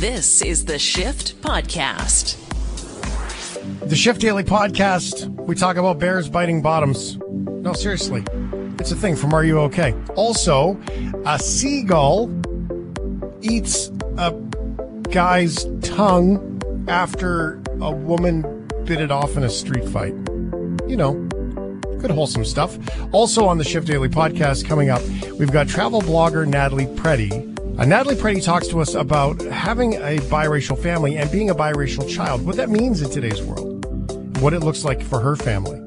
This is the Shift Podcast. The Shift Daily Podcast, we talk about bears biting bottoms. No, seriously. It's a thing from Are You OK? Also, a seagull eats a guy's tongue after a woman bit it off in a street fight. You know, good wholesome stuff. Also on the Shift Daily Podcast coming up, we've got travel blogger Natalie Preddie. Uh, Natalie Preddie talks to us about having a biracial family and being a biracial child, what that means in today's world, what it looks like for her family.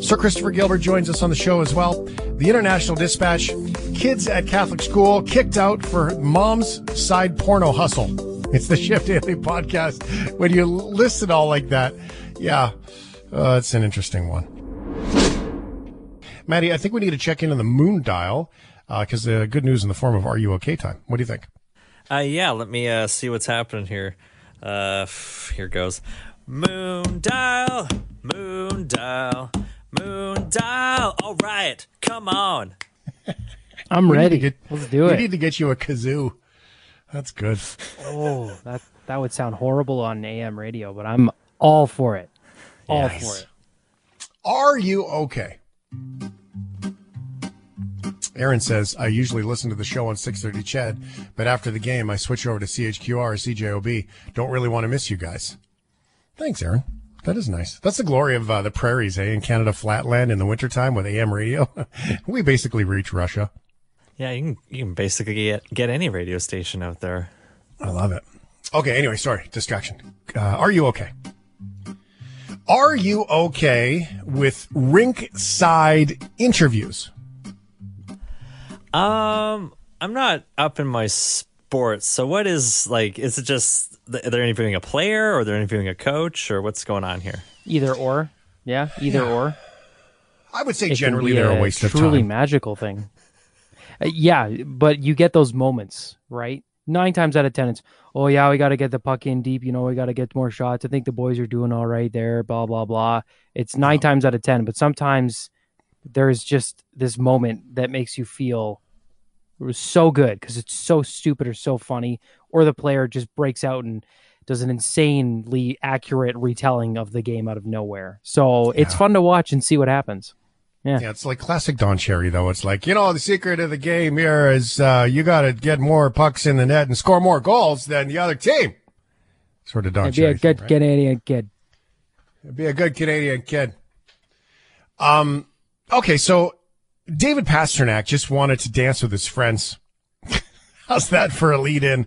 Sir Christopher Gilbert joins us on the show as well. The International Dispatch, kids at Catholic school kicked out for mom's side porno hustle. It's the Shift Daily podcast. When you listen all like that, yeah, uh, it's an interesting one. Maddie, I think we need to check in on the moon dial because uh, good news in the form of Are You OK time. What do you think? Uh, yeah, let me uh, see what's happening here. Uh, here goes. Moon dial, moon dial, moon dial. All right, come on. I'm ready. to get- Let's do We it. need to get you a kazoo. That's good. oh, that that would sound horrible on AM radio, but I'm all for it. All Yes. for it. Are you okay? Aaron says, I usually listen to the show on 630 CHED, but after the game, I switch over to CHQR or CJOB. Don't really want to miss you guys. Thanks, Aaron. That is nice. That's the glory of uh, the prairies, eh? In Canada flatland in the wintertime with AM radio. we basically reach Russia. Yeah, you can you can basically get get any radio station out there. I love it. Okay, anyway, sorry, distraction. Uh, are you okay? Are you okay with rink side interviews? Um, I'm not up in my sports. So what is like? Is it just they're interviewing a player, or they're interviewing a coach, or what's going on here? Either or. Yeah, either or. I would say It can generally be they're a waste of time. truly magical thing. Uh, yeah, but you get those moments, right? Nine times out of ten, it's oh yeah, we got to get the puck in deep. You know, we got to get more shots. I think the boys are doing all right there. Blah blah blah. It's nine times out of ten, but sometimes there's just this moment that makes you feel it was so good because it's so stupid or so funny, or the player just breaks out and does an insanely accurate retelling of the game out of nowhere. So it's fun to watch and see what happens. Yeah, it's like classic Don Cherry though. It's like, you know, the secret of the game here is uh, you got to get more pucks in the net and score more goals than the other team. Sort of Don Cherry. Be a good thing, right? Canadian kid. Be a good Canadian kid. Um, okay, so David Pastrnak just wanted to dance with his friends. How's that for a lead in?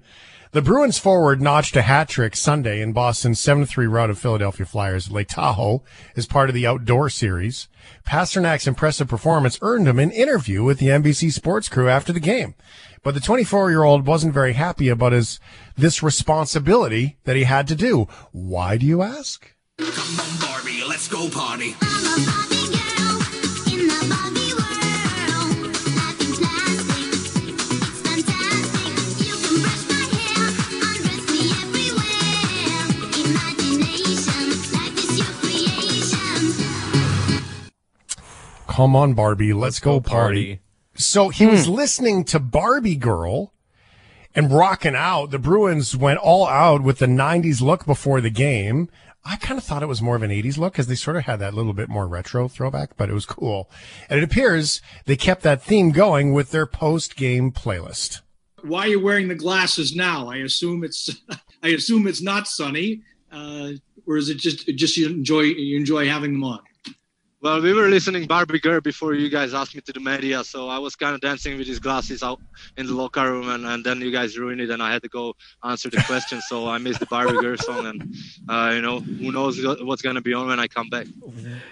The Bruins forward notched a hat trick Sunday in Boston's 7-3 rout of Philadelphia Flyers. Lake Tahoe is part of the outdoor series. Pastrnak's impressive performance earned him an interview with the NBC sports crew after the game. But the 24-year-old wasn't very happy about his, this responsibility that he had to do. Why do you ask? Come on, Barbie, let's go party. Come on, Barbie, let's, go, party. So he was listening to Barbie Girl and rocking out. The Bruins went all out with the 90s look before the game. I kind of thought it was more of an 80s look because they sort of had that little bit more retro throwback, but it was cool. And it appears they kept that theme going with their post game playlist. why are you wearing the glasses now? I assume it's I assume it's not sunny, uh, or is it just just you enjoy you enjoy having them on? Well, we were listening Barbie Girl before you guys asked me to the media, so I was kind of dancing with these glasses out in the locker room, and, and then you guys ruined it, and I had to go answer the question, so I missed the Barbie Girl song, and uh, you know who knows what's gonna be on when I come back.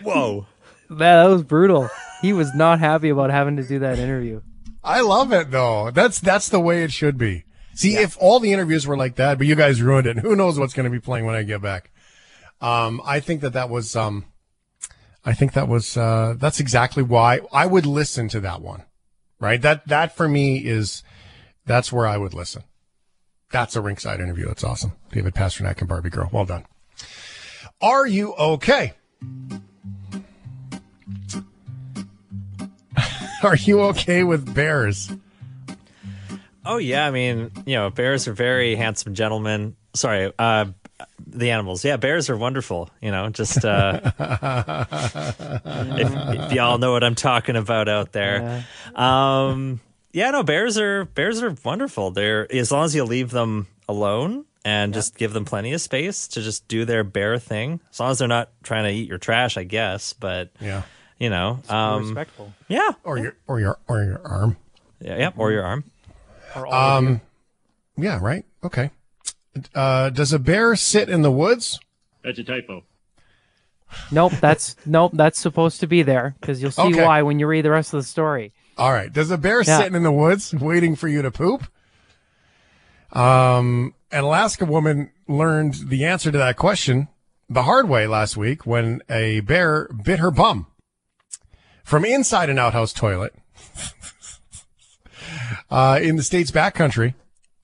Whoa. Man, that was brutal. He was not happy about having to do that interview. I love it though. That's, that's the way it should be. See, if all the interviews were like that, but you guys ruined it, who knows what's going to be playing when I get back? Um, I think that that was, um, I think that was, uh, that's exactly why I would listen to that one, right? That, that for me is, that's where I would listen. That's a ringside interview. That's awesome. David Pastrnak and Barbie Girl. Well done. Are you okay? Are you okay with bears? Oh yeah, I mean, you know, bears are very handsome gentlemen. Sorry, uh, the animals. Yeah, bears are wonderful. You know, just uh, if, if y'all know what I'm talking about out there. Um, yeah, no, bears are bears are wonderful. They're as long as you leave them alone and just give them plenty of space to just do their bear thing. As long as they're not trying to eat your trash, I guess. But Yeah. you know, um, Respectful. yeah, Or your or your or your arm. yeah, yeah, or your arm. Or all of you. Um, yeah, right. Okay. Uh, does a bear sit in the woods? That's a typo. Nope, that's nope, that's supposed to be there because you'll see Okay. why when you read the rest of the story. All right. Does a bear Yeah. sitting in the woods waiting for you to poop? Um, an Alaska woman learned the answer to that question the hard way last week when a bear bit her bum from inside an outhouse toilet uh, in the state's backcountry.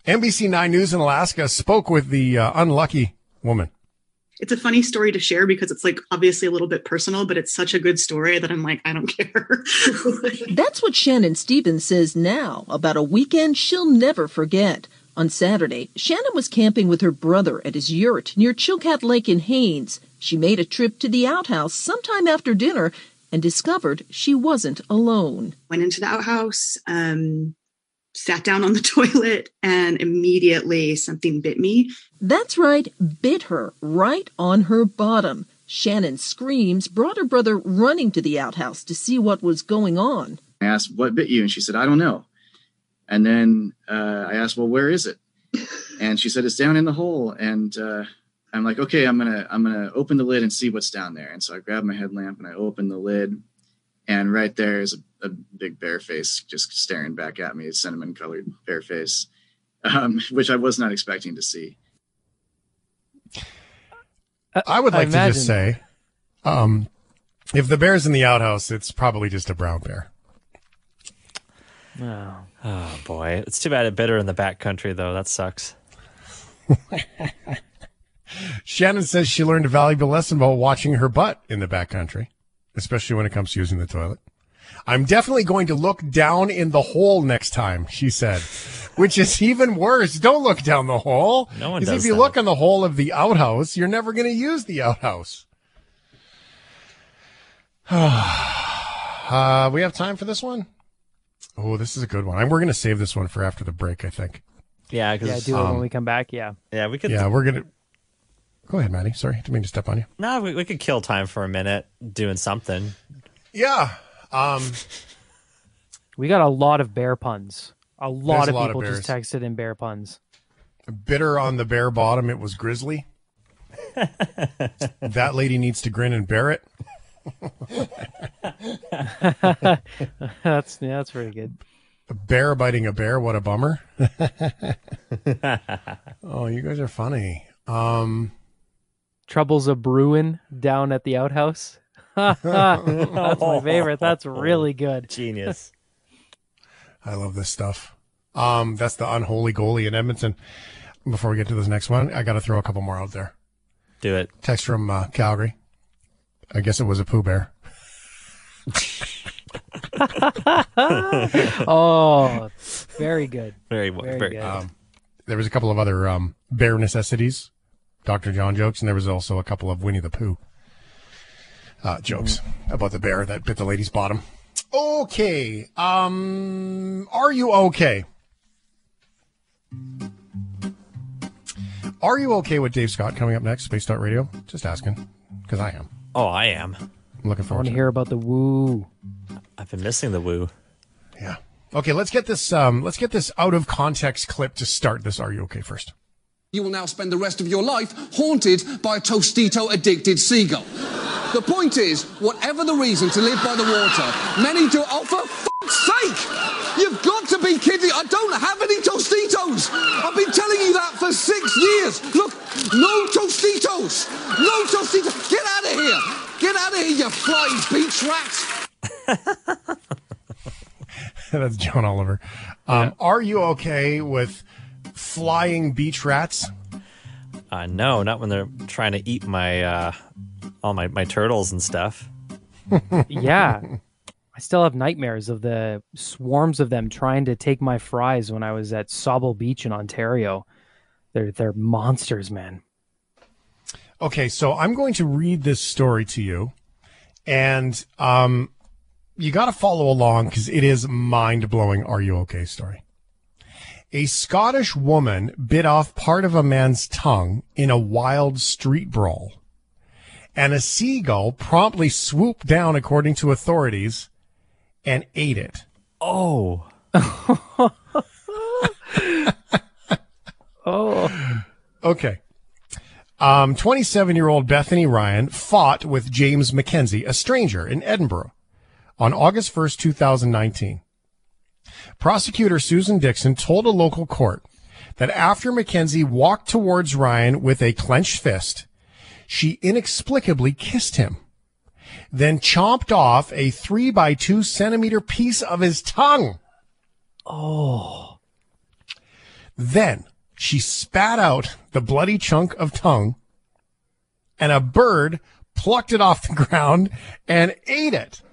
NBC 9 News in Alaska spoke with the uh, unlucky woman. it's a funny story to share because it's like obviously a little bit personal, but it's such a good story that I'm like, I don't care. That's what Shannon Stevens says now about a weekend she'll never forget. On Saturday, Shannon was camping with her brother at his yurt near Chilkat Lake in Haines. She made a trip to the outhouse sometime after dinner and discovered she wasn't alone. Went into the outhouse, um, sat down on the toilet, and immediately something bit me. That's right, bit her right on her bottom. Shannon's screams brought her brother running to the outhouse to see what was going on. I asked, What bit you? And she said, I don't know. And then uh, I asked, Well, where is it? And she said, It's down in the hole. And uh, I'm like, Okay, I'm gonna I'm gonna open the lid and see what's down there. And so I grabbed my headlamp and I opened the lid, and right there is a, a big bear face just staring back at me, a cinnamon colored bear face, um, which I was not expecting to see. I would I like to just say, um, if the bear's in the outhouse, it's probably just a brown bear. Oh. Oh boy, it's too bad it bit her in the back country though. That sucks. Shannon says she learned a valuable lesson about watching her butt in the backcountry, especially when it comes to using the toilet. I'm definitely going to look down in the hole next time, she said, which is even worse. Don't look down the hole. No one 'Cause does if you that. look in the hole of the outhouse, you're never going to use the outhouse. uh, we have time for this one? Oh, this is a good one. We're going to save this one for after the break, I think. Yeah, Yeah, because do it Um, when we come back. Yeah. yeah, we could. Yeah, we're going to. Go ahead, Maddie. Sorry, didn't mean to step on you. No, we, we could kill time for a minute doing something. Yeah. Um, We got a lot of bear puns. A lot There's a of lot of people just texted in bear puns. bitter on the bare bottom, it was grizzly. that lady needs to grin and bear it. that's yeah, that's pretty good. A bear biting a bear, what a bummer. oh, you guys are funny. Um, Troubles a brewing down at the outhouse. that's my favorite. That's really good. Genius. I love this stuff. Um, that's the unholy goalie in Edmonton. Before we get to this next one, I got to throw a couple more out there. Do it. Text from uh, Calgary. I guess it was a Pooh Bear. Oh, very good. Very, Very very, good. Um, there was a couple of other um, bear necessities, Dr. John jokes, and there was also a couple of Winnie the Pooh uh, jokes about the bear that bit the lady's bottom. Okay. Um, are you okay? Are you okay with Dave Scott coming up next, Space Dot Radio? Just asking, because I am. Oh, I am. I'm looking I forward want to to it. hear about the woo. I've been missing the woo. Yeah. Okay, let's get this um let's get this out of context clip to start this Are You Okay first. You will now spend the rest of your life haunted by a Tostito addicted seagull. The point is, whatever the reason to live by the water, many do. Oh, for fuck's sake! You've got to be kidding! I don't have any Tostitos! I've been telling you that for six years! Look, no Tostitos! No Tostitos! Get out of here! Get out of here, you flying beach rat! That's John Oliver. Um, Are you okay with flying beach rats? Uh, no, not when they're trying to eat my uh, all my, my turtles and stuff. Yeah. I still have nightmares of the swarms of them trying to take my fries when I was at Sauble Beach in Ontario. They're they're monsters, man. Okay, so I'm going to read this story to you, and um, you got to follow along because it is mind blowing. Are you okay? Story. A Scottish woman bit off part of a man's tongue in a wild street brawl, and a seagull promptly swooped down, according to authorities, and ate it. Oh. oh. Okay. Um, 27 year old Bethany Ryan fought with James McKenzie, a stranger in Edinburgh, on August 1st, 2019. Prosecutor Susan Dixon told a local court that after McKenzie walked towards Ryan with a clenched fist, she inexplicably kissed him, then chomped off a three by two centimeter piece of his tongue. Oh. Then she spat out the bloody chunk of tongue and a bird plucked it off the ground and ate it,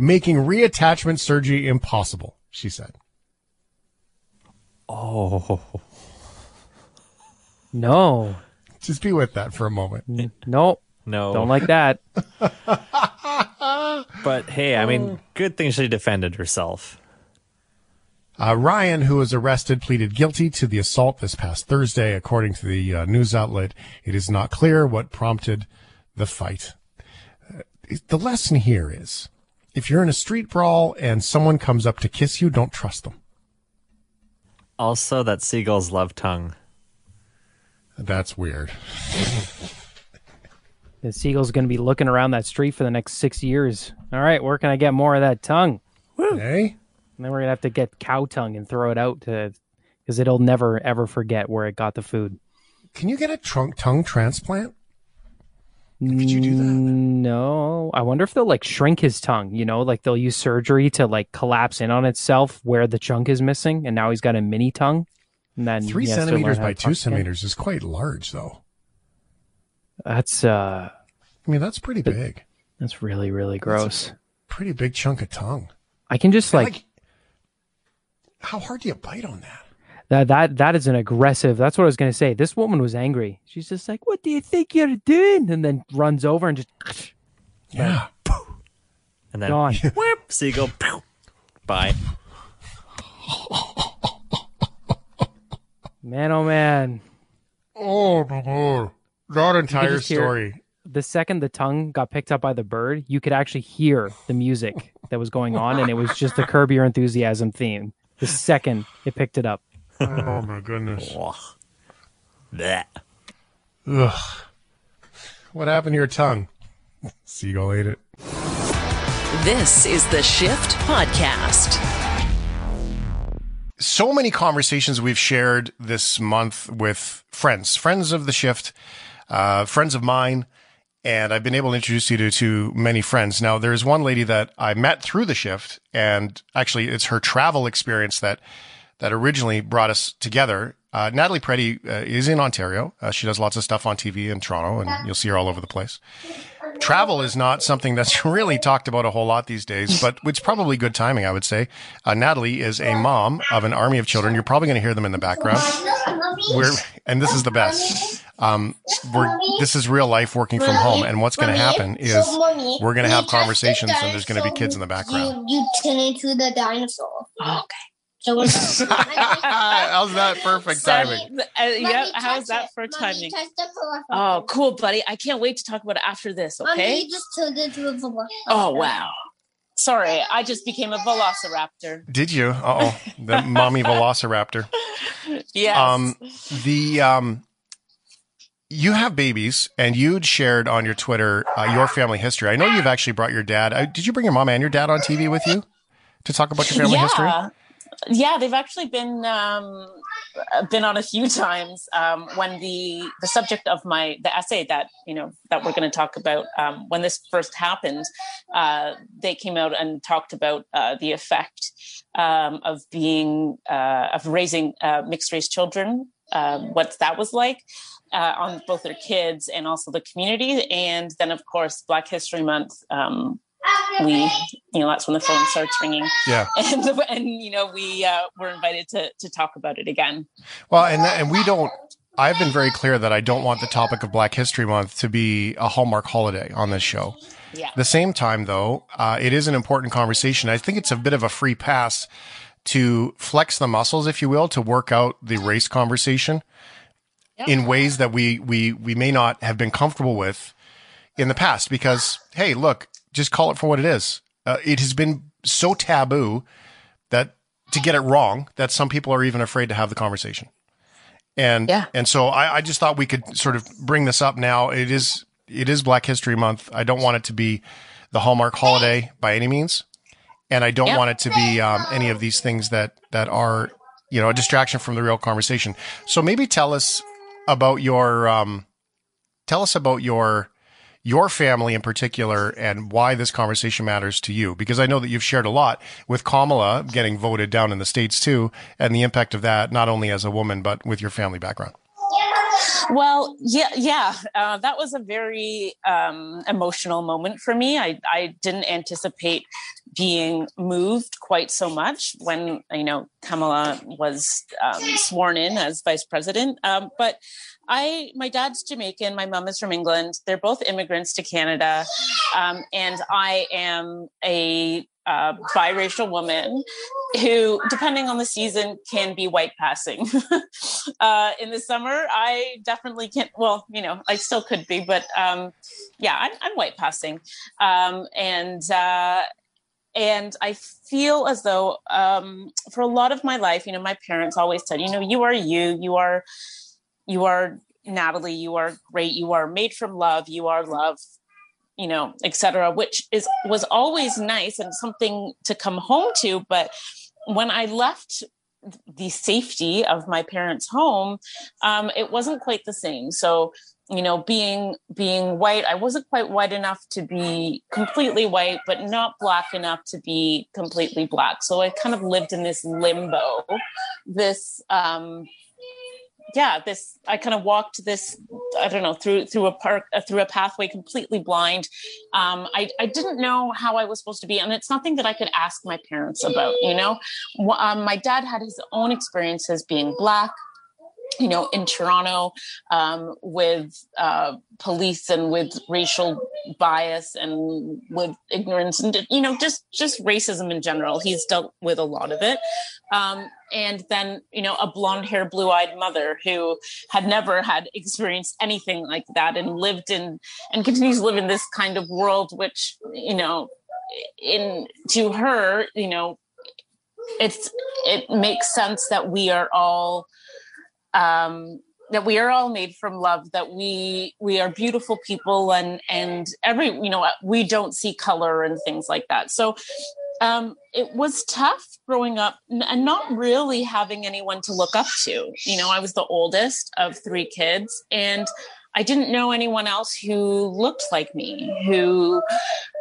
making reattachment surgery impossible, she said. Oh. No. Just be with that for a moment. No. No. Don't like that. But hey, I mean, good thing she defended herself. Uh, Ryan, who was arrested, pleaded guilty to the assault this past Thursday. According to the uh, news outlet, it is not clear what prompted the fight. Uh, the lesson here is if you're in a street brawl and someone comes up to kiss you, don't trust them. Also, that seagulls love tongue. That's weird. The seagull's going to be looking around that street for the next six years. All right, where can I get more of that tongue? Hey? And then we're going to have to get cow tongue and throw it out to, because it'll never, ever forget where it got the food. Can you get a trunk tongue transplant? Could you do that? No. I wonder if they'll like shrink his tongue, you know, like they'll use surgery to like collapse in on itself where the chunk is missing. And now he's got a mini tongue. And then Three he has to centimeters by two again. centimeters is quite large, though. That's, uh, I mean, that's pretty big. that's really, really gross. Pretty big chunk of tongue. I can just like, How hard do you bite on that? That that that is an aggressive. That's what I was gonna say. This woman was angry. She's just like, "What do you think you're doing?" And then runs over and just yeah, And then gone. whoop, seagull. Pew, bye. man, oh man, Oh my lord! That You entire just hear- story. The second the tongue got picked up by the bird, you could actually hear the music that was going on, and it was just the Curb Your Enthusiasm theme. The second it picked it up. Oh my goodness! Blech. Ugh. What happened to your tongue? Seagull ate it. This is the Shift Podcast. so many conversations we've shared this month with friends, friends of the shift, uh, friends of mine, and I've been able to introduce you to, to many friends. Now, there's one lady that I met through the shift, and actually, it's her travel experience that that originally brought us together. Uh, Natalie Preddie uh, is in Ontario. Uh, she does lots of stuff on TV in Toronto, and you'll see her all over the place. Travel is not something that's really talked about a whole lot these days, but it's probably good timing, I would say. Uh, Natalie is a mom of an army of children. You're probably going to hear them in the background. We're, and this is the best. Um, we're, this is real life working from home. And what's going to happen is we're going to have conversations and there's going to be kids in the background. You, you turn into the dinosaur. okay. So when How's that perfect timing? Uh, yeah, how's that for timing? Oh, cool, buddy. I can't wait to talk about it after this, okay? you just turned into a velociraptor. Oh, wow. Sorry, I just became a velociraptor. Did you? Uh oh. The mommy velociraptor. Yes. Um, the um, you have babies, and you'd shared on your Twitter uh, your family history. I know you've actually brought your dad. Uh, did you bring your mom and your dad on TV with you to talk about your family yeah. history? Yeah, they've actually been um, been on a few times. Um, when the the subject of my the essay that you know that we're going to talk about um, when this first happened, uh, they came out and talked about uh, the effect um, of being uh, of raising uh, mixed race children, um, what that was like. Uh, on both their kids and also the community, and then of course Black History Month um, we you know that's when the phone starts ringing Yeah. and and you know we uh, were invited to to talk about it again Well, and and we don't. I've been very clear that I don't want the topic of Black History Month to be a hallmark holiday on this show. Yeah. the same time, though, uh, it is an important conversation. I think it's a bit of a free pass to flex the muscles, if you will, to work out the race conversation in ways that we we we may not have been comfortable with in the past. Because hey, look, just call it for what it is. Uh, it has been so taboo that to get it wrong that some people are even afraid to have the conversation. And and so I, I just thought we could sort of bring this up now. It is it is Black History Month. I don't want it to be the hallmark holiday by any means, and I don't Yeah. want it to be um, any of these things that that are you know a distraction from the real conversation. So maybe tell us about your um, tell us about your your family in particular and why this conversation matters to you because I know that you've shared a lot with Kamala getting voted down in the states too and the impact of that not only as a woman but with your family background. Well, yeah, yeah, uh, that was a very um, emotional moment for me. I, I didn't anticipate being moved quite so much when you know Kamala was um, sworn in as vice president. Um, but I, my dad's Jamaican, my mom is from England. They're both immigrants to Canada, um, and I am a uh, biracial woman who, depending on the season, can be white passing. uh, in the summer, I definitely can't. Well, you know, I still could be, but um, yeah, I'm, I'm white passing, um, and uh, and I feel as though um, for a lot of my life, you know, my parents always said, you know, you are you, you are, you are Natalie, you are great, you are made from love, you are love, you know, etc. Which is was always nice and something to come home to. But when I left the safety of my parents' home, um, it wasn't quite the same. So you know being being white i wasn't quite white enough to be completely white but not black enough to be completely black so i kind of lived in this limbo this um yeah this i kind of walked this i don't know through through a park uh, through a pathway completely blind. Um i i didn't know how i was supposed to be and it's nothing that i could ask my parents about you know? Um, my dad had his own experiences being black you know, in Toronto, um, with uh, police and with racial bias and with ignorance and you know, just just racism in general. He's dealt with a lot of it. Um, and then you know, a blonde hair, blue eyed mother who had never had experienced anything like that and lived in and continues to live in this kind of world, which you know, in to her, you know, it's it makes sense that we are all um, that we are all made from love that we we are beautiful people and and every you know we don't see color and things like that. So um it was tough growing up and not really having anyone to look up to. You know i was the oldest of three kids and I didn't know anyone else who looked like me, who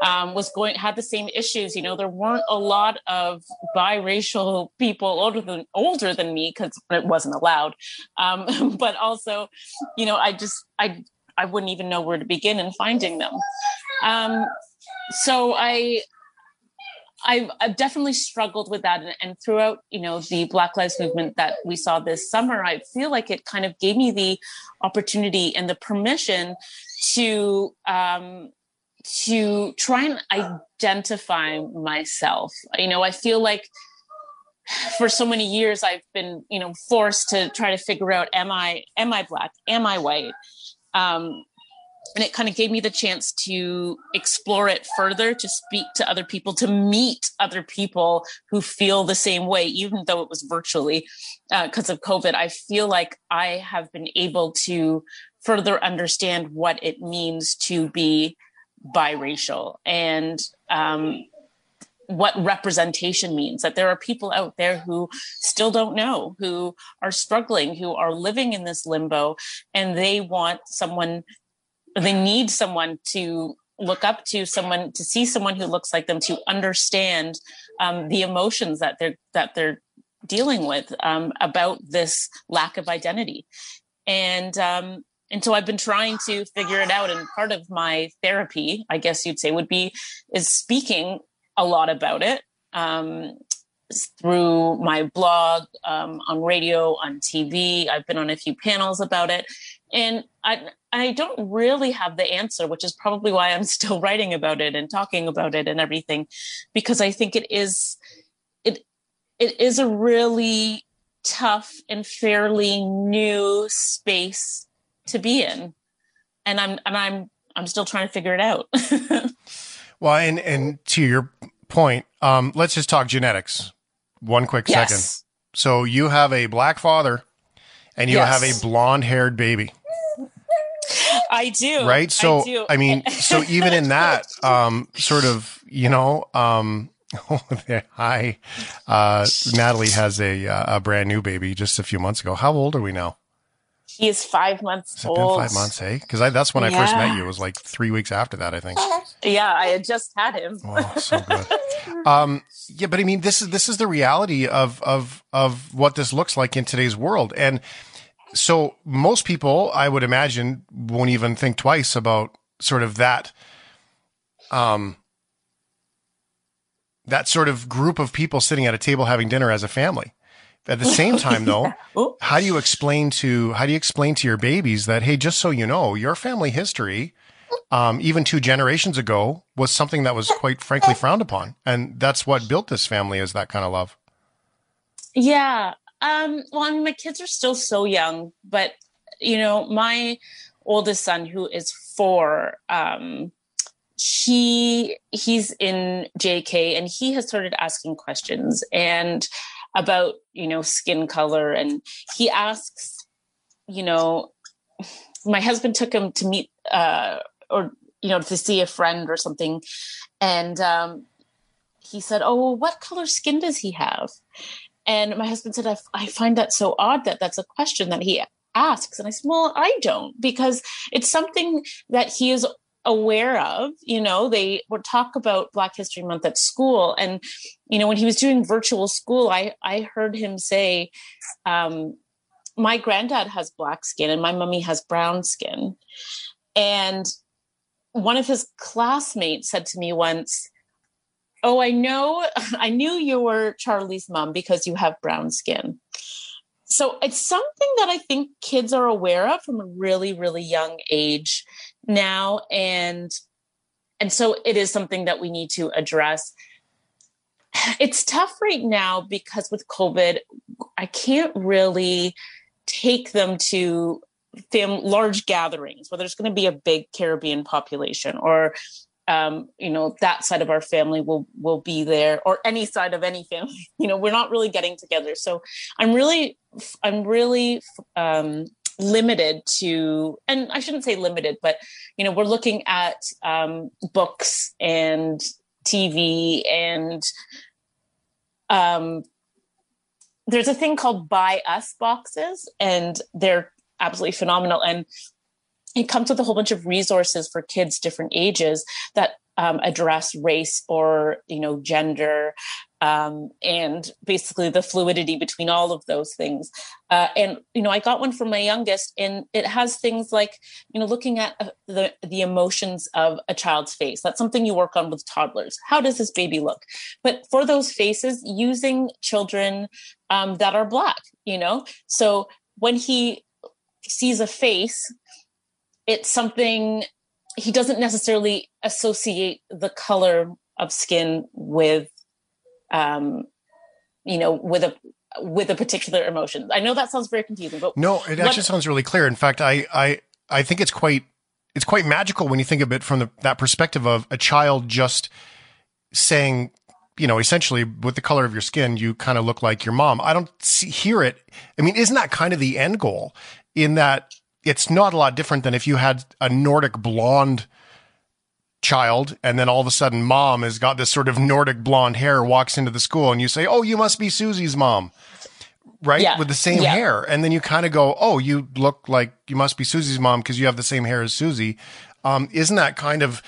um, was going had the same issues. You know, there weren't a lot of biracial people older than older than me because it wasn't allowed. Um, but also, you know, I just I I wouldn't even know where to begin in finding them. Um, so I I've, I've definitely struggled with that. And, and throughout you know the black lives movement that we saw this summer i feel like it kind of gave me the opportunity and the permission to um to try and identify myself. You know i feel like for so many years i've been you know forced to try to figure out am i am i black? Am i white? Um and it kind of gave me the chance to explore it further to speak to other people to meet other people who feel the same way even though it was virtually because of covid. I feel like i have been able to further understand what it means to be biracial and um, what representation means that there are people out there who still don't know who are struggling who are living in this limbo and they want someone they need someone to look up to someone to see someone who looks like them to understand um, the emotions that they're that they're dealing with um, about this lack of identity and um, and so I've been trying to figure it out. And part of my therapy, I guess you'd say, would be is speaking a lot about it um, through my blog, um, on radio, on TV. I've been on a few panels about it, and I I don't really have the answer, which is probably why I'm still writing about it and talking about it and everything, because I think it is it it is a really tough and fairly new space to be in, and I'm and I'm I'm still trying to figure it out. Well, and and to your point, um, let's just talk genetics. One quick Yes. second. So you have a black father, and you Yes. have a blonde-haired baby, I do, right? So I, do. I mean, so even in that um, sort of, you know, um, hi, uh, Natalie has a uh, a brand new baby just a few months ago. How old are we now? he is five months Has it been old. five months, eh? Because that's when I first met you. It was like three weeks after that, I think. Yeah, I had just had him. Oh, so good. Um, yeah, but I mean, this is this is the reality of of of what this looks like in today's world, and so most people, I would imagine, won't even think twice about sort of that, um, that sort of group of people sitting at a table having dinner as a family. At the same time, though, how do you explain to how do you explain to your babies that hey, just so you know, your family history um, even two generations ago was something that was quite frankly frowned upon. And that's what built this family is that kind of love. Yeah. Um, well, I mean, my kids are still so young, but you know, my oldest son, who is four, um, he he's in JK and he has started asking questions and about you know skin color. And he asks you know my husband took him to meet uh or you know to see a friend or something. And um he said oh well, what color skin does he have and my husband said I, I find that so odd that that's a question that he asks. And i said well i don't because it's something that he is aware of you know they would talk about black history month at school. And you know when he was doing virtual school i i heard him say um my granddad has black skin and my mummy has brown skin. And one of his classmates said to me once oh i know. I knew you were charlie's mom because you have brown skin. So it's something that i think kids are aware of from a really really young age now. And and so it is something that we need to address. It's tough right now because with covid i can't really take them to fam- large gatherings where there's going to be a big caribbean population or um, you know that side of our family will will be there or any side of any family you know we're not really getting together. So i'm really i'm really um, limited to and i shouldn't say limited but you know we're looking at um, books and tv and um, there's a thing called buy us boxes and they're absolutely phenomenal. And it comes with a whole bunch of resources for kids different ages that um, address race or you know gender um, and basically the fluidity between all of those things. Uh, and you know i got one for my youngest and it has things like you know looking at uh, the the emotions of a child's face. That's something you work on with toddlers. How does this baby look? But for those faces using children um, that are black you know? So when he sees a face it's something he doesn't necessarily associate the color of skin with um you know with a with a particular emotion i know that sounds very confusing but No, it what- actually sounds really clear. In fact, I, I, I think it's quite, it's quite magical when you think of it from the, that perspective of a child just saying, you know, essentially with the color of your skin, you kind of look like your mom. I don't see, hear it. I mean, isn't that kind of the end goal in that it's not a lot different than if you had a Nordic blonde child and then all of a sudden mom has got this sort of Nordic blonde hair walks into the school and you say, "Oh, you must be Susie's mom." Right? Yeah. With the same Yeah. hair. And then you kind of go, "Oh, you look like you must be Susie's mom because you have the same hair as Susie." Um, isn't that kind of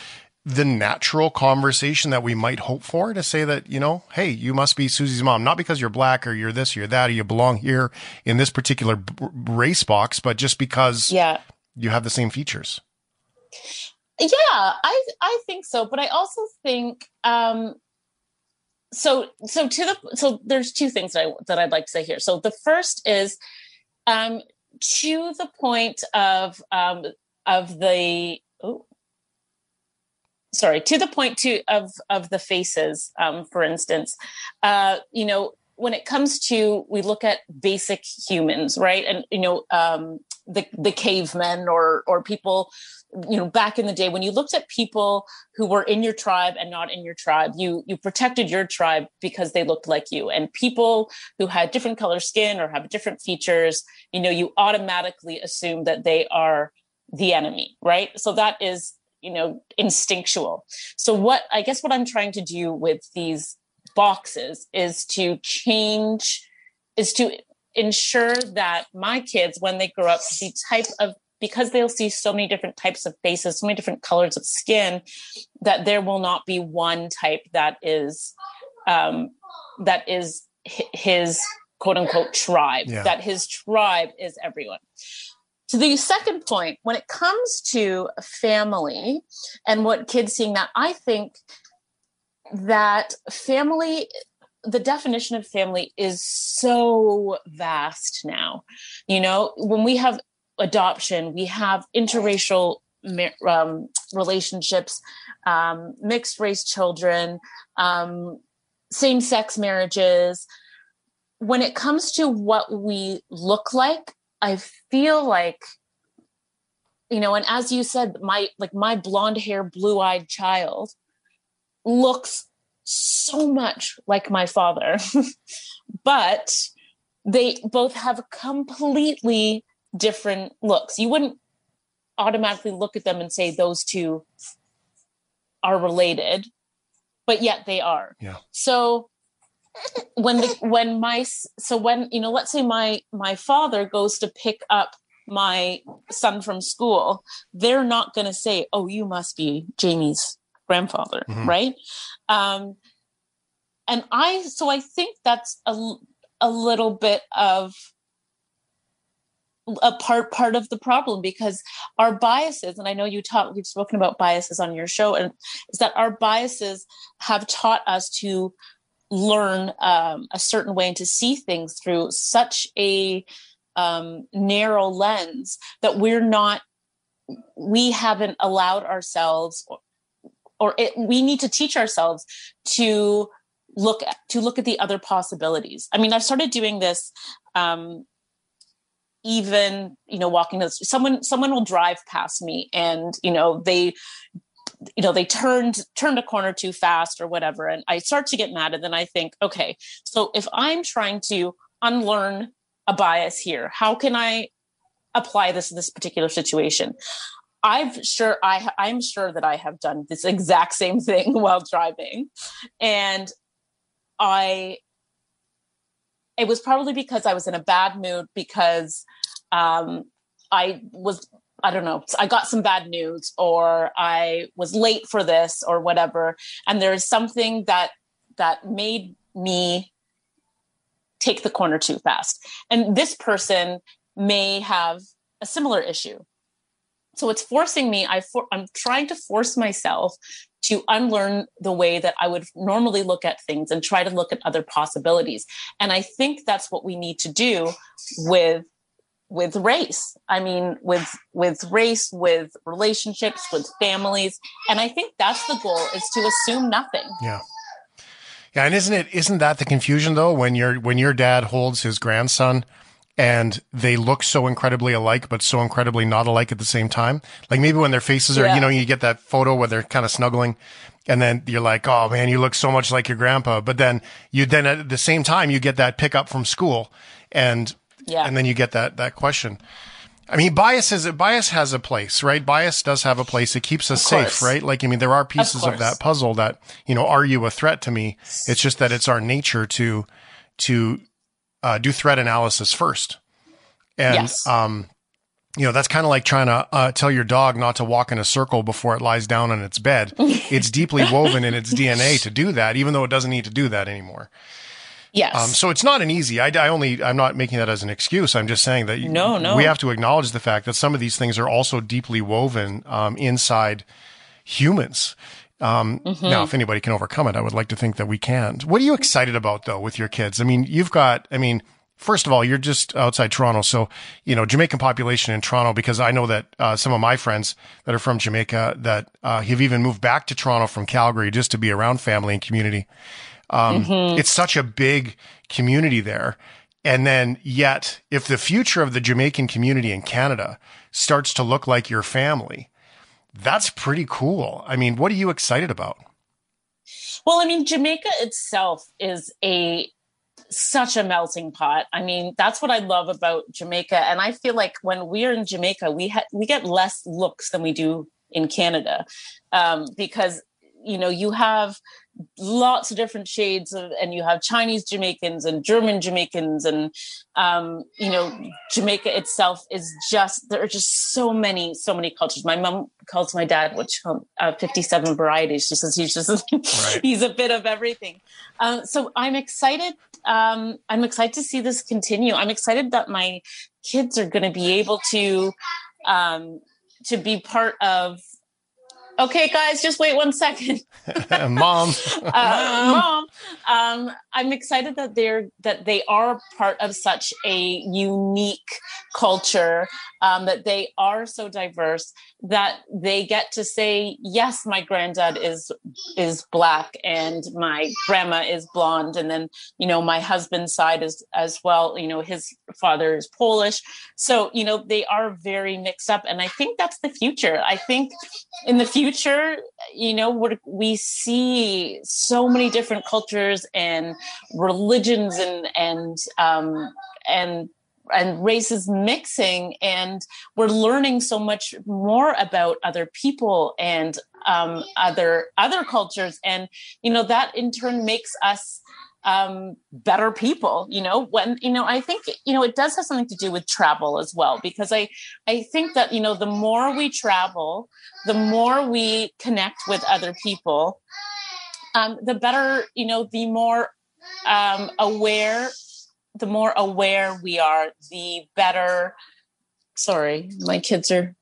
the natural conversation that we might hope for to say that, you know, hey, you must be Susie's mom, not because you're black or you're this or you're that or you belong here in this particular b- race box, but just because yeah you have the same features. Yeah, I I think so, but I also think um so so to the so there's two things that I that I'd like to say here. So the first is um to the point of um of the oh sorry to the point to of of the faces um for instance uh you know when it comes to we look at basic humans right? And you know um the the cavemen or or people you know back in the day when you looked at people who were in your tribe and not in your tribe you you protected your tribe because they looked like you. And people who had different color skin or have different features you know you automatically assume that they are the enemy right? So that is you know instinctual. So what i guess what i'm trying to do with these boxes is to change is to ensure that my kids when they grow up the type of because they'll see so many different types of faces so many different colors of skin that there will not be one type that is um that is his quote unquote tribe. Yeah. that his tribe is everyone to the second point when it comes to family and what kids seeing that i think that family the definition of family is so vast now. You know when we have adoption we have interracial um, relationships um, mixed race children um, same-sex marriages. When it comes to what we look like i feel like you know and as you said my like my blonde hair blue-eyed child looks so much like my father but they both have completely different looks you wouldn't automatically look at them and say those two are related but yet they are Yeah. so when the when my so when you know let's say my my father goes to pick up my son from school they're not going to say oh you must be jamie's grandfather Mhm. right um and i so i think that's a, a little bit of a part part of the problem because our biases and i know you talk you've spoken about biases on your show and is that our biases have taught us to learn um, a certain way and to see things through such a um, narrow lens that we're not we haven't allowed ourselves or, or it, we need to teach ourselves to look at to look at the other possibilities. I mean i've started doing this um, even you know walking the someone someone will drive past me and you know they you know they turned turned a corner too fast or whatever and i start to get mad and then i think okay so if i'm trying to unlearn a bias here how can i apply this to this particular situation? I've sure i i'm sure that i have done this exact same thing while driving and i it was probably because I was in a bad mood because um, I was, I don't know, I got some bad news or I was late for this or whatever. And there is something that, that made me take the corner too fast. And this person may have a similar issue. So it's forcing me, I for, I'm trying to force myself to unlearn the way that I would normally look at things and try to look at other possibilities. And I think that's what we need to do with with race. I mean with with race, with relationships, with families. And I think that's the goal is to assume nothing. Yeah. Yeah, and isn't it isn't that the confusion though when your when your dad holds his grandson and they look so incredibly alike but so incredibly not alike at the same time? Like maybe when their faces are, Yeah. you know, you get that photo where they're kind of snuggling and then you're like, "Oh man, you look so much like your grandpa." But then you then at the same time you get that pickup from school and Yeah. and then you get that that question. I mean, bias is bias has a place, right? Bias does have a place. It keeps us safe, right? Like, I mean, there are pieces of, course. that puzzle that, you know, are you a threat to me? It's just that it's our nature to, to, uh, do threat analysis first. And, Yes. um, you know, that's kind of like trying to uh, tell your dog not to walk in a circle before it lies down on its bed. it's deeply woven in its DNA to do that, even though it doesn't need to do that anymore. Yes. Um, so it's not an easy. I, I only. I'm not making that as an excuse. I'm just saying that. No, no. We have to acknowledge the fact that some of these things are also deeply woven um, inside humans. Um, Mhm. Now, if anybody can overcome it, I would like to think that we can. What are you excited about though with your kids? I mean, you've got. I mean, first of all, you're just outside Toronto, so you know Jamaican population in Toronto. Because I know that uh, some of my friends that are from Jamaica that uh, have even moved back to Toronto from Calgary just to be around family and community. Um, Mhm. It's such a big community there. And then yet, if the future of the Jamaican community in Canada starts to look like your family, that's pretty cool. I mean, what are you excited about? Well, I mean, Jamaica itself is a such a melting pot. I mean, that's what I love about Jamaica, and I feel like when we're in Jamaica, we ha- we get less looks than we do in Canada, um, because you know you have lots of different shades of and you have chinese jamaicans and german jamaicans and um you know jamaica itself is just there are just so many so many cultures. My mom calls my dad which um, uh, 57 varieties she says he's just he's a bit of everything. Um, so i'm excited um i'm excited to see this continue. I'm excited that my kids are going to be able to um to be part of okay guys just wait one second. Mom. uh, mom. Um, i'm excited that they're that they are part of such a unique culture um, that they are so diverse that they get to say yes my granddad is is black and my grandma is blonde. And then you know my husband's side is as well you know his father is polish. So you know they are very mixed up and i think that's the future. I think in the future you know we see so many different cultures and religions and and um and and races mixing and we're learning so much more about other people and um, other other cultures. And you know that in turn makes us um, better people you know when you know i think you know it does have something to do with travel as well because i i think that you know the more we travel the more we connect with other people um, the better you know the more um, aware the more aware we are the better sorry my kids are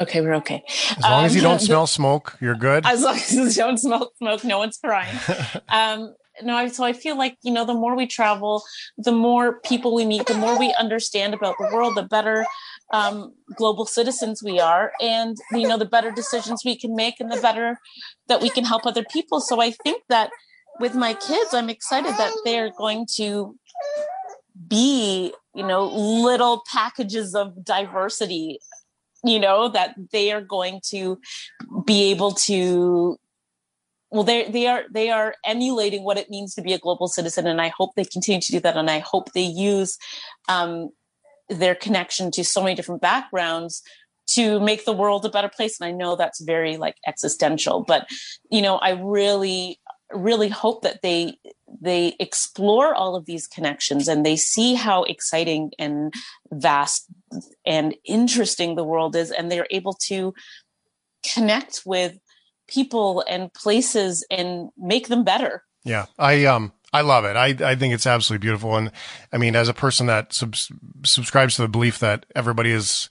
okay we're okay As long as you Um, don't the- smell smoke, you're good. as long as you don't smoke smoke no one's crying um no so i feel like you know the more we travel the more people we meet the more we understand about the world the better um, global citizens we are. And you know the better decisions we can make and the better that we can help other people. So i think that with my kids i'm excited that they're going to be you know little packages of diversity you know that they are going to be able to well they they are they are emulating what it means to be a global citizen and i hope they continue to do that and i hope they use um, their connection to so many different backgrounds to make the world a better place and i know that's very like existential but you know i really really hope that they they explore all of these connections and they see how exciting and vast and interesting the world is and they're able to connect with people and places and make them better Yeah, I um I love it. I I think it's absolutely beautiful, and I mean, as a person that subs- subscribes to the belief that everybody is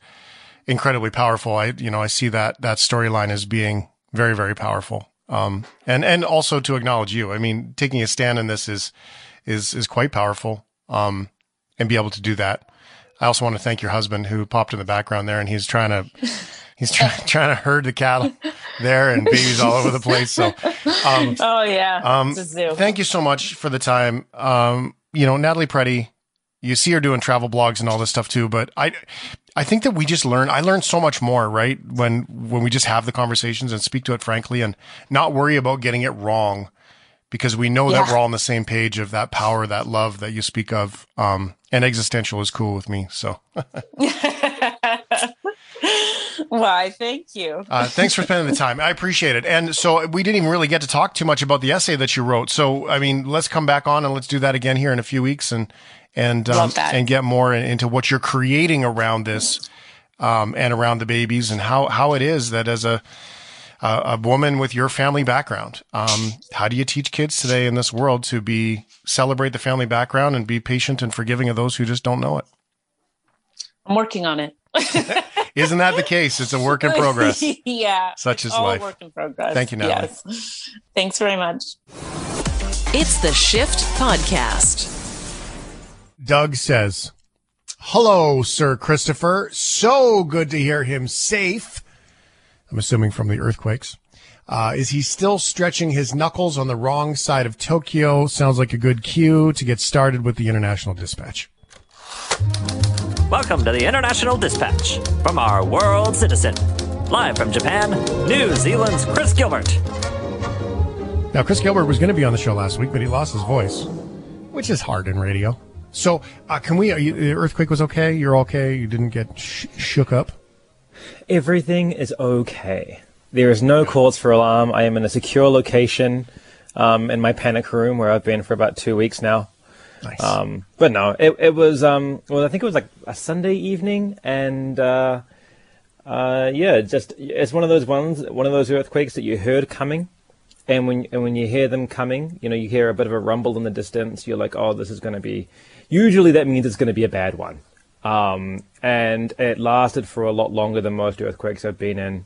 incredibly powerful, I you know I see that that storyline as being very very powerful. Um, and and also to acknowledge you. I mean, taking a stand in this is is is quite powerful. Um, and be able to do that. I also want to thank your husband who popped in the background there, and he's trying to he's trying trying to herd the cattle there, and babies all over the place. So. Um, oh yeah um, it's a zoo thank you so much for the time. Um, you know, Natalie Preddie, you see her doing travel blogs and all this stuff too, but I, I think that we just learn, I learned so much more, right? When, when we just have the conversations and speak to it frankly and not worry about getting it wrong because we know that we're all on the same page of that power, that love that you speak of. Um, and existential is cool with me. So, why thank you Uh, thanks for spending the time. I appreciate it. And so we didn't even really get to talk too much about the essay that you wrote. So I mean, let's come back on and let's do that again here in a few weeks and and um, and get more in- into what you're creating around this um, and around the babies and how how it is that as a uh, a woman with your family background. Um, how do you teach kids today in this world to be celebrate the family background and be patient and forgiving of those who just don't know it? I'm working on it. Isn't that the case? It's a work in progress. yeah. Such is all life. work in progress. Thank you, Natalie. Yes. Thanks very much. It's the Shift Podcast. Doug says, Hello, Sir Christopher. So good to hear him safe. I'm assuming from the earthquakes. Uh, is he still stretching his knuckles on the wrong side of Tokyo? Sounds like a good cue to get started with the International Dispatch. Welcome to the International Dispatch from our world citizen. Live from Japan, New Zealand's Chris Gilbert. Now, Chris Gilbert was going to be on the show last week, but he lost his voice, which is hard in radio. So, uh, can we? Are you, the earthquake was okay. You're okay. You didn't get sh- shook up. Everything is okay. There is no cause for alarm. I am in a secure location um, in my panic room where I've been for about two weeks now. Nice. Um, but no, it, it was, um, well, I think it was like a Sunday evening. And uh, uh, yeah, just it's one of those ones, one of those earthquakes that you heard coming. And when, and when you hear them coming, you know, you hear a bit of a rumble in the distance. You're like, oh, this is going to be, usually that means it's going to be a bad one. Um, and it lasted for a lot longer than most earthquakes I've been in.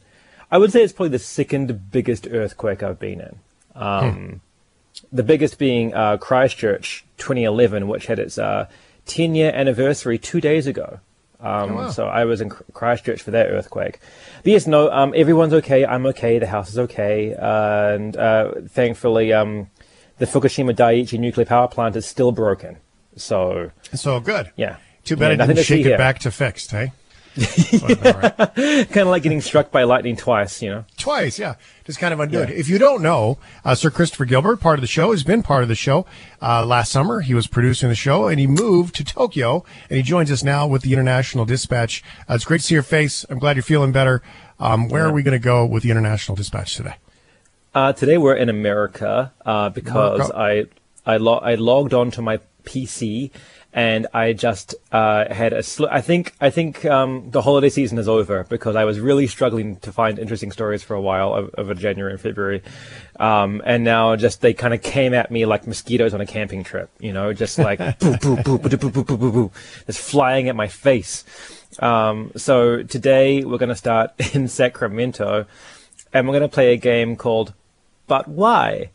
I would say it's probably the second biggest earthquake I've been in. Um, The biggest being uh, Christchurch 2011, which had its uh, 10 year anniversary two days ago. Um, Oh, wow. So I was in Christchurch for that earthquake. But yes, no, um, everyone's okay. I'm okay. The house is okay. Uh, and uh, thankfully, um, the Fukushima Daiichi nuclear power plant is still broken. So, So good. yeah. Too bad Yeah, I didn't to shake it here. back to fixed. Hey, kind of like getting struck by lightning twice, you know? twice. Yeah, just kind of undo it. If you don't know, uh, Sir Christopher Gilbert, part of the show, has been part of the show uh, last summer. He was producing the show, and he moved to Tokyo, and he joins us now with the International Dispatch. Uh, it's great to see your face. I'm glad you're feeling better. Um, where are we going to go with the International Dispatch today? Uh, today we're in America uh, because America. I I, lo- I logged on to my PC and I just uh, had a sl- I think I think um, the holiday season is over because I was really struggling to find interesting stories for a while o- over January and February, um, and now just they kind of came at me like mosquitoes on a camping trip, you know, just like boo boo boo boo boo boo boo boo boo, just flying at my face. Um, so today we're going to start in Sacramento, and we're going to play a game called but why?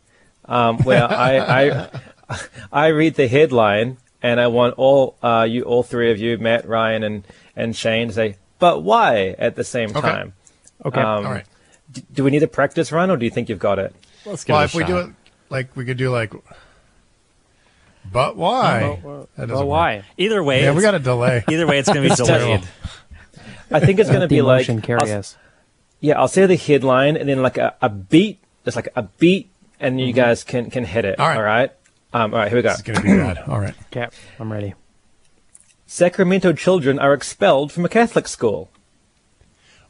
Um, where I, I I read the headline and I want all uh, you all three of you, Matt, Ryan, and and Shane, to say but why at the same Okay. time. Okay. Um, All right. d- Do we need a practice run, or do you think you've got it? Let's well, if we do it, like we could do like, but why? That doesn't work. Either way, Yeah, we it's- got a delay. Either way, it's going to be delayed. I think it's going to be like emotion carry I'll- us. Yeah, I'll say the headline and then like a, a beat, just like a beat, and you guys can can hit it. All right. All right. Um, all right. Here we go. It's going to be bad. All right. Okay, I'm ready. Sacramento children are expelled from a Catholic school.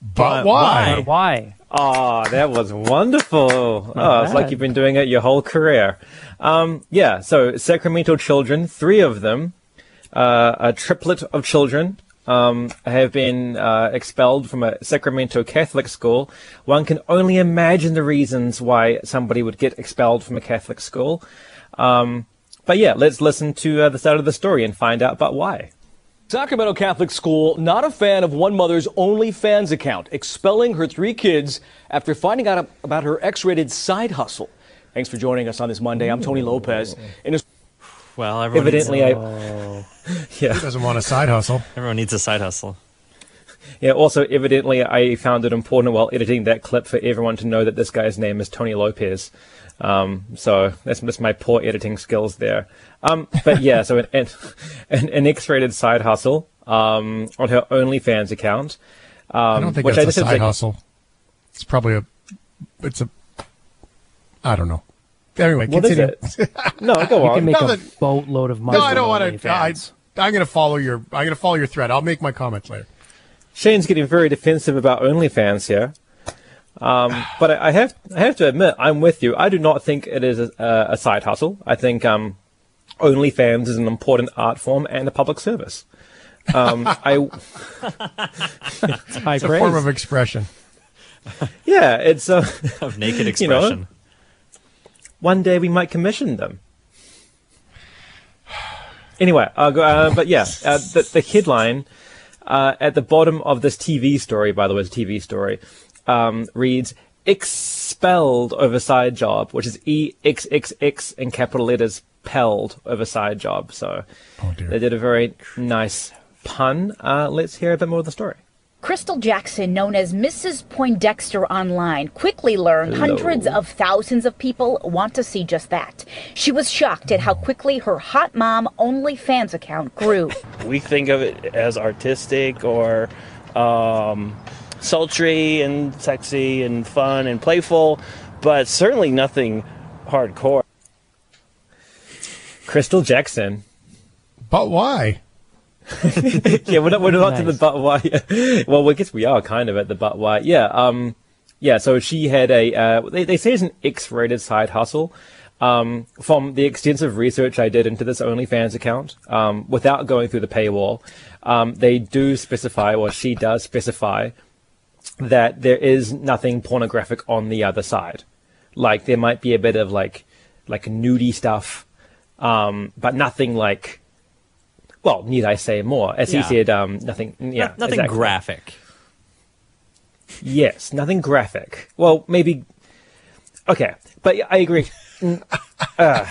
But why? But why? Oh, that was wonderful. Oh, it's like you've been doing it your whole career. Um, yeah, so Sacramento children, three of them, uh, a triplet of children, um, have been uh, expelled from a Sacramento Catholic school. One can only imagine the reasons why somebody would get expelled from a Catholic school. Um, but yeah, let's listen to uh, the start of the story and find out about why. Sacramento Catholic School not a fan of one mother's OnlyFans account, expelling her three kids after finding out about her X-rated side hustle. Thanks for joining us on this Monday. I'm Tony Lopez. In a Well, everyone Evidently, needs, I. Yeah. Who doesn't want a side hustle? everyone needs a side hustle. Yeah, also, evidently, I found it important while editing that clip for everyone to know that this guy's name is Tony Lopez. Um, so that's just my poor editing skills there. Um, but yeah, so an, an, an, an X-rated side hustle um, on her OnlyFans account. Um, I don't think which that's a just side like- hustle. It's probably a. It's a. I don't know. Anyway, What is continue. it? No, go on. You can make No, a that- boatload of money. No, I don't want to. I, I'm going to follow your. I'm going to follow your thread. I'll make my comments later. Shane's getting very defensive about OnlyFans here. Um, but I, I have I have to admit I'm with you. I do not think it is a, a side hustle. I think um, OnlyFans is an important art form and a public service. Um, I High It's a form of expression. yeah, it's uh, of naked you know, expression. one day we might commission them. Anyway, I'll go, uh, but yeah, uh, the, the headline uh, at the bottom of this TV story, by the way, it's a TV story, um, reads expelled over side job, which is E X X X in capital letters, pelled over side job. So they did a very nice pun. Uh, let's hear a bit more of the story. Crystal Jackson, known as Mrs. Poindexter online, quickly learned Hello. hundreds of thousands of people want to see just that. She was shocked at how quickly her Hot Mom OnlyFans account grew. We think of it as artistic or um, sultry and sexy and fun and playful, but certainly nothing hardcore. Crystal Jackson. But why? yeah, we're not, we're not to the but why. well, I guess we are kind of at the but why. Yeah, um, yeah. So she had a. Uh, they they say it's an X-rated side hustle. Um, from the extensive research I did into this OnlyFans account, um, without going through the paywall, um, they do specify, or she does specify, that there is nothing pornographic on the other side. Like there might be a bit of like, like nudie stuff, um, but nothing like well, need I say more? As Yeah. he said, um, nothing. Yeah, nothing exactly. graphic. Yes, nothing graphic. Well, maybe. Okay, but yeah, I agree. Uh,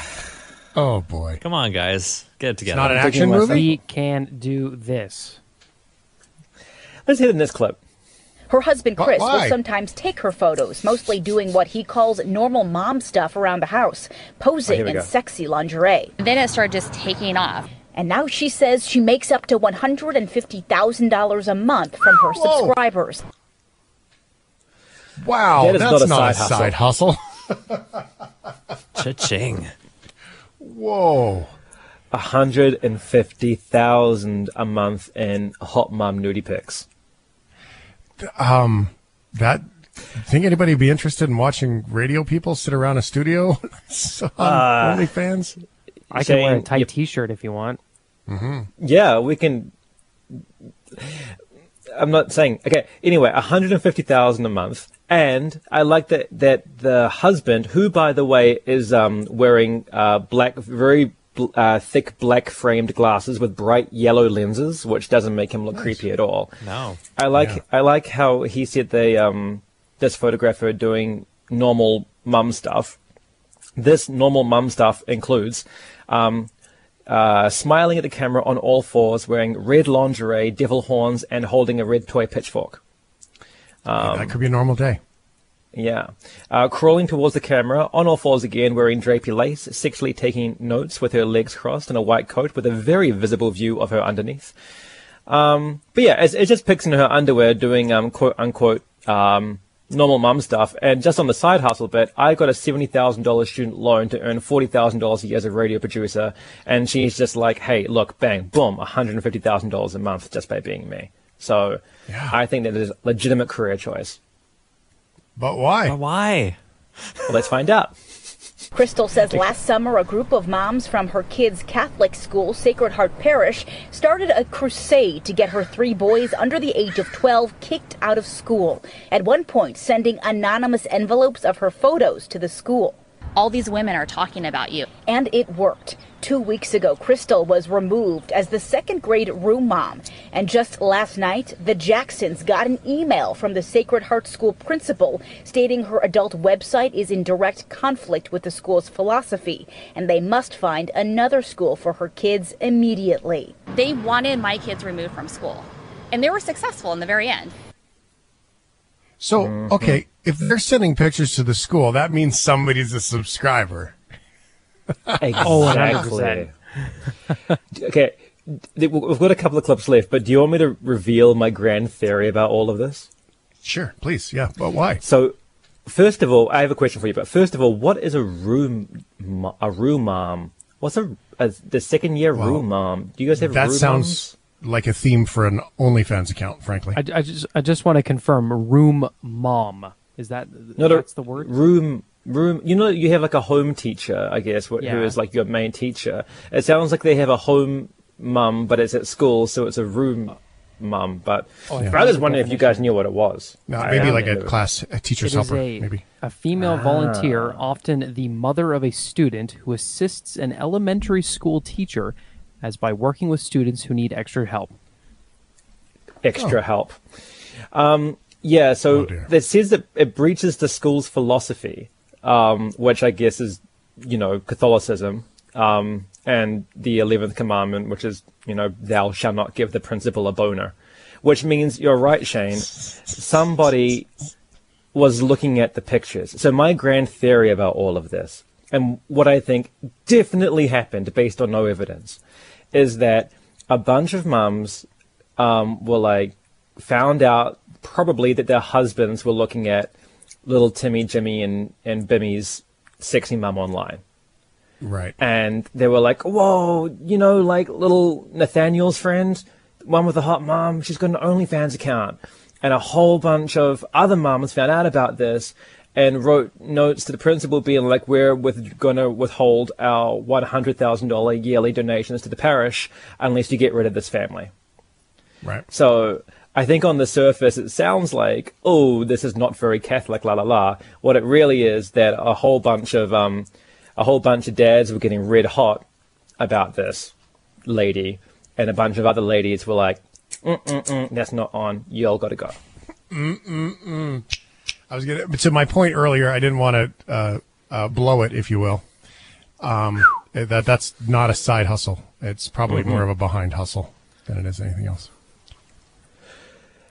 oh boy! Come on, guys, get it together. not an action movie? We can do this. Let's hit in this clip. Her husband Chris why? will sometimes take her photos, mostly doing what he calls normal mom stuff around the house, oh, posing here we in go. sexy lingerie. Then it started just taking off. And now she says she makes up to $150,000 a month from her subscribers. Wow, That is that's not a not, side a side hustle. Cha-ching. Whoa. A hundred and fifty thousand a month in hot mom nudie pics. Um, that. Think anybody would be interested in watching radio people sit around a studio on Uh, OnlyFans? I can wear a tight you, t-shirt if you want. Mm-hmm. Yeah, we can. I'm not saying okay. Anyway, 150,000 a month, and I like that that the husband, who by the way is um, wearing uh, black, very bl- uh, thick black framed glasses with bright yellow lenses, which doesn't make him look creepy at all. No. I like Yeah. I like how he said they um this photographer doing normal mum stuff. This normal mum stuff includes um uh, smiling at the camera on all fours, wearing red lingerie, devil horns, and holding a red toy pitchfork. Um, that could be a normal day. Yeah. Uh, crawling towards the camera, on all fours again, wearing drapey lace, sexually taking notes with her legs crossed in a white coat with a very visible view of her underneath. Um, but yeah, it's, it's just pics in her underwear doing um, quote unquote um, normal mum stuff. And just on the side hustle bit, I got a $70,000 student loan to earn $40,000 a year as a radio producer. And she's just like, hey, look, bang, boom, $150,000 a month just by being me. So I think that is a legitimate career choice. But why? But why? Well, let's find out. Crystal says last summer a group of moms from her kids' Catholic school, Sacred Heart Parish, started a crusade to get her three boys under the age of 12 kicked out of school. At one point, sending anonymous envelopes of her photos to the school. All these women are talking about you. And it worked. Two weeks ago, Crystal was removed as the second grade room mom. And just last night, the Jacksons got an email from the Sacred Heart School principal stating her adult website is in direct conflict with the school's philosophy and they must find another school for her kids immediately. They wanted my kids removed from school. And they were successful in the very end. So, okay, if they're sending pictures to the school, that means somebody's a subscriber. Exactly. Oh, okay, we've got a couple of clips left, but do you want me to reveal my grand theory about all of this? Sure, please. Yeah, but why? So, first of all, I have a question for you. But first of all, what is a room a room mom? What's a, a the second year Well, room mom? Do you guys have that room sounds moms? like a theme for an OnlyFans account, frankly. I, I just I just want to confirm room mom. Is that No, that's the word? Room room. You know, you have like a home teacher, I guess, wh- who Yeah. is like your main teacher. It sounds like they have a home mum, but it's at school, so it's a room mum. But Oh, yeah. I was wondering if you guys knew what it was. No, I maybe like a class, a teacher's It is helper, a, maybe. a female volunteer, Ah. often the mother of a student, who assists an elementary school teacher as by working with students who need extra help. extra help. Um, yeah, so it says that it breaches the school's philosophy, um, which I guess is, you know, Catholicism, um, and the 11th commandment, which is, you know, thou shalt not give the principal a boner. Which means, you're right, Shane, somebody was looking at the pictures. So my grand theory about all of this, and what I think definitely happened based on no evidence, is that a bunch of mums um, were like found out probably that their husbands were looking at little Timmy, Jimmy, and and Bimmy's sexy mum online, Right. and they were like, "Whoa, you know, like little Nathaniel's friend, one with a hot mom, she's got an OnlyFans account," and a whole bunch of other mums found out about this. And wrote notes to the principal, being like, "We're with, going to withhold our one hundred thousand dollar yearly donations to the parish unless you get rid of this family." Right. So I think on the surface it sounds like, oh, this is not very Catholic, la la la. What it really is that a whole bunch of um, a whole bunch of dads were getting red hot about this lady, and a bunch of other ladies were like, mm mm mm, that's not on. You all got to go. Mm mm mm. I was gonna. To my point earlier, I didn't want to uh, uh, blow it, if you will. Um, that that's not a side hustle. It's probably Mhm. more of a behind hustle than it is anything else.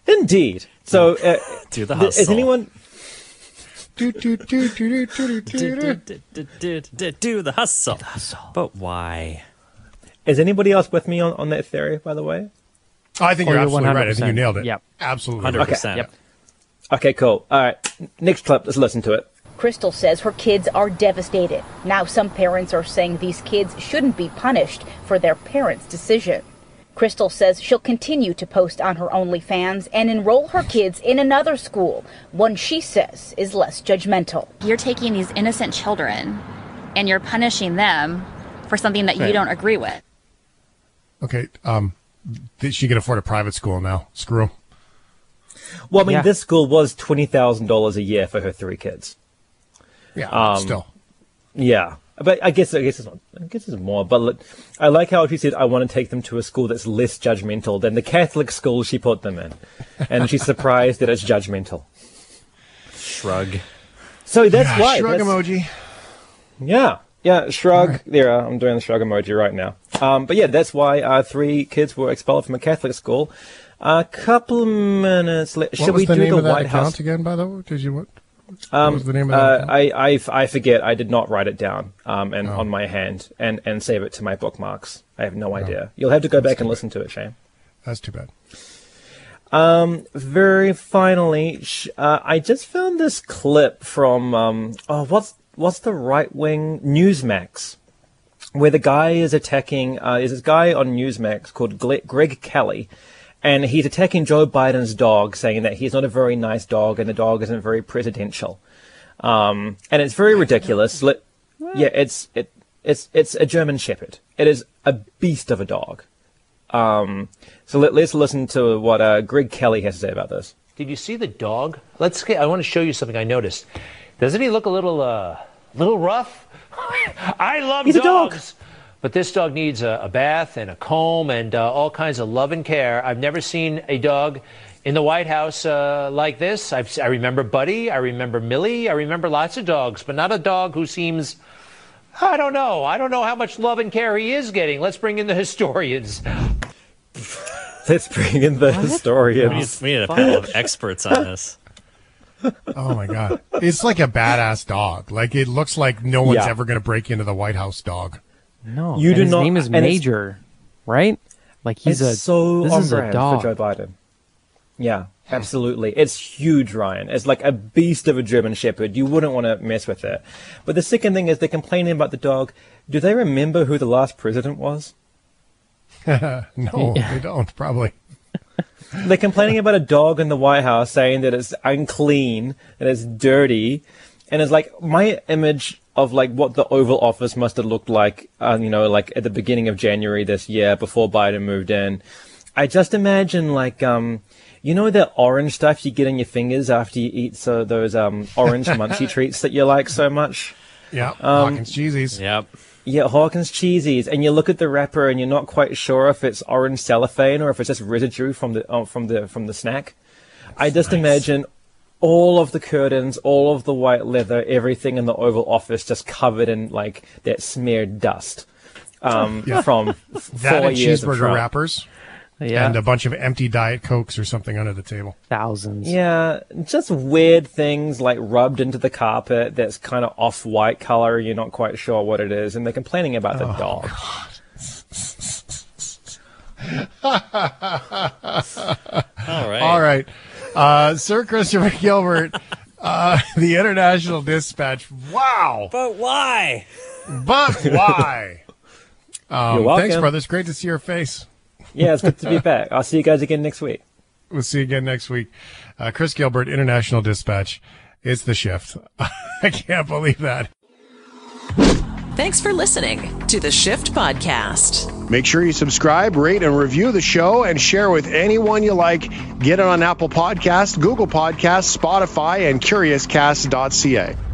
Indeed. So, uh, Do the th- Is anyone? Do do do do do do do do do do the hustle. But why? Is anybody else with me on, on that theory? By the way. I think Oh, you're you're absolutely right. I think you 100%. nailed it. Yep. Absolutely. Okay. Yep. Okay. Cool. All right. Next clip. Let's listen to it. Crystal says her kids are devastated. Now, some parents are saying these kids shouldn't be punished for their parents' decision. Crystal says she'll continue to post on her OnlyFans and enroll her kids in another school, one she says is less judgmental. You're taking these innocent children and you're punishing them for something that you don't agree with. Okay. Um, she can afford a private school now. Screw 'em. Well, I mean, Yeah. this school was twenty thousand dollars a year for her three kids. Yeah. Um, still. Yeah, but I guess I guess it's not. I guess it's more. But I like how she said, "I want to take them to a school that's less judgmental than the Catholic school she put them in," and she's surprised that it's judgmental. Shrug. So that's Yeah, why. shrug that's- emoji. Yeah, yeah, shrug. There, uh, I'm doing the shrug emoji right now. Um, but yeah, that's why uh, three kids were expelled from a Catholic school. A couple minutes later, What should was we the do name the of that White account House? again? By the way, did you what? Um, the name of uh, I, I, I forget. I did not write it down um, and Oh. on my hand and, and save it to my bookmarks. I have no idea. You'll have to go back and listen to it, Shane. That's too bad. Um, very finally, sh- uh, I just found this clip from um, oh, what's what's the right wing Newsmax, where the guy is attacking. Uh, is this guy on Newsmax called Gle- Greg Kelly, and he's attacking Joe Biden's dog, saying that he's not a very nice dog and the dog isn't very presidential. Um, and it's very ridiculous. Let- yeah, it's it it's it's a German Shepherd. It is a beast of a dog. Um, so let, let's listen to what uh, Greg Kelly has to say about this. Did you see the dog? Let's get, I want to show you something I noticed. Doesn't he look a little uh little rough? I love He's a dog. dogs. But this dog needs a, a bath and a comb and uh, all kinds of love and care. I've never seen a dog in the White House uh, like this. I've, I remember Buddy, I remember Millie, I remember lots of dogs, but not a dog who seems I don't know. I don't know how much love and care he is getting. Let's bring in the historians. Let's bring in the We need, historians. we need a panel of experts on this. Oh my god, it's like a badass dog. Like it looks like no one's Yeah. ever going to break into the White House dog. No, You do his not- name is Major, right? Like he's it's a so this is a dog. for Joe Biden. Yeah, absolutely. It's huge, Ryan. It's like a beast of a German Shepherd. You wouldn't want to mess with it. But the second thing is they're complaining about the dog. Do they remember who the last president was? no, they don't. Probably. They're complaining about a dog in the White House, saying that it's unclean, that it's dirty, and it's like my image of like what the Oval Office must have looked like, uh, you know, like at the beginning of January this year before Biden moved in. I just imagine like um, you know that orange stuff you get in your fingers after you eat so those um orange munchy treats that you like so much. Yeah, Um, Hawkins Cheezies. Yep. Yeah, Hawkins Cheezies, and you look at the wrapper and you're not quite sure if it's orange cellophane or if it's just residue from the oh, from the from the snack. I just imagine all of the curtains, all of the white leather, everything in the Oval Office just covered in like that smeared dust um, Yeah. from That four and years of cheeseburger Trump. wrappers. Yeah. And a bunch of empty Diet Cokes or something under the table. Thousands. Yeah, just weird things like rubbed into the carpet that's kind of off white color. You're not quite sure what it is, and they're complaining about the Oh, dog. All right. All right. Uh, Sir Christopher Gilbert, uh, the International Dispatch. Wow. But why? But why? Um, You're welcome. Thanks, brothers. Great to see your face. Yeah, it's good to be back. I'll see you guys again next week. We'll see you again next week. Uh, Chris Gilbert, International Dispatch. It's the shift. I can't believe that. Thanks for listening to the Shift Podcast. Make sure you subscribe, rate, and review the show and share with anyone you like. Get it on Apple Podcasts, Google Podcasts, Spotify, and CuriousCast.ca.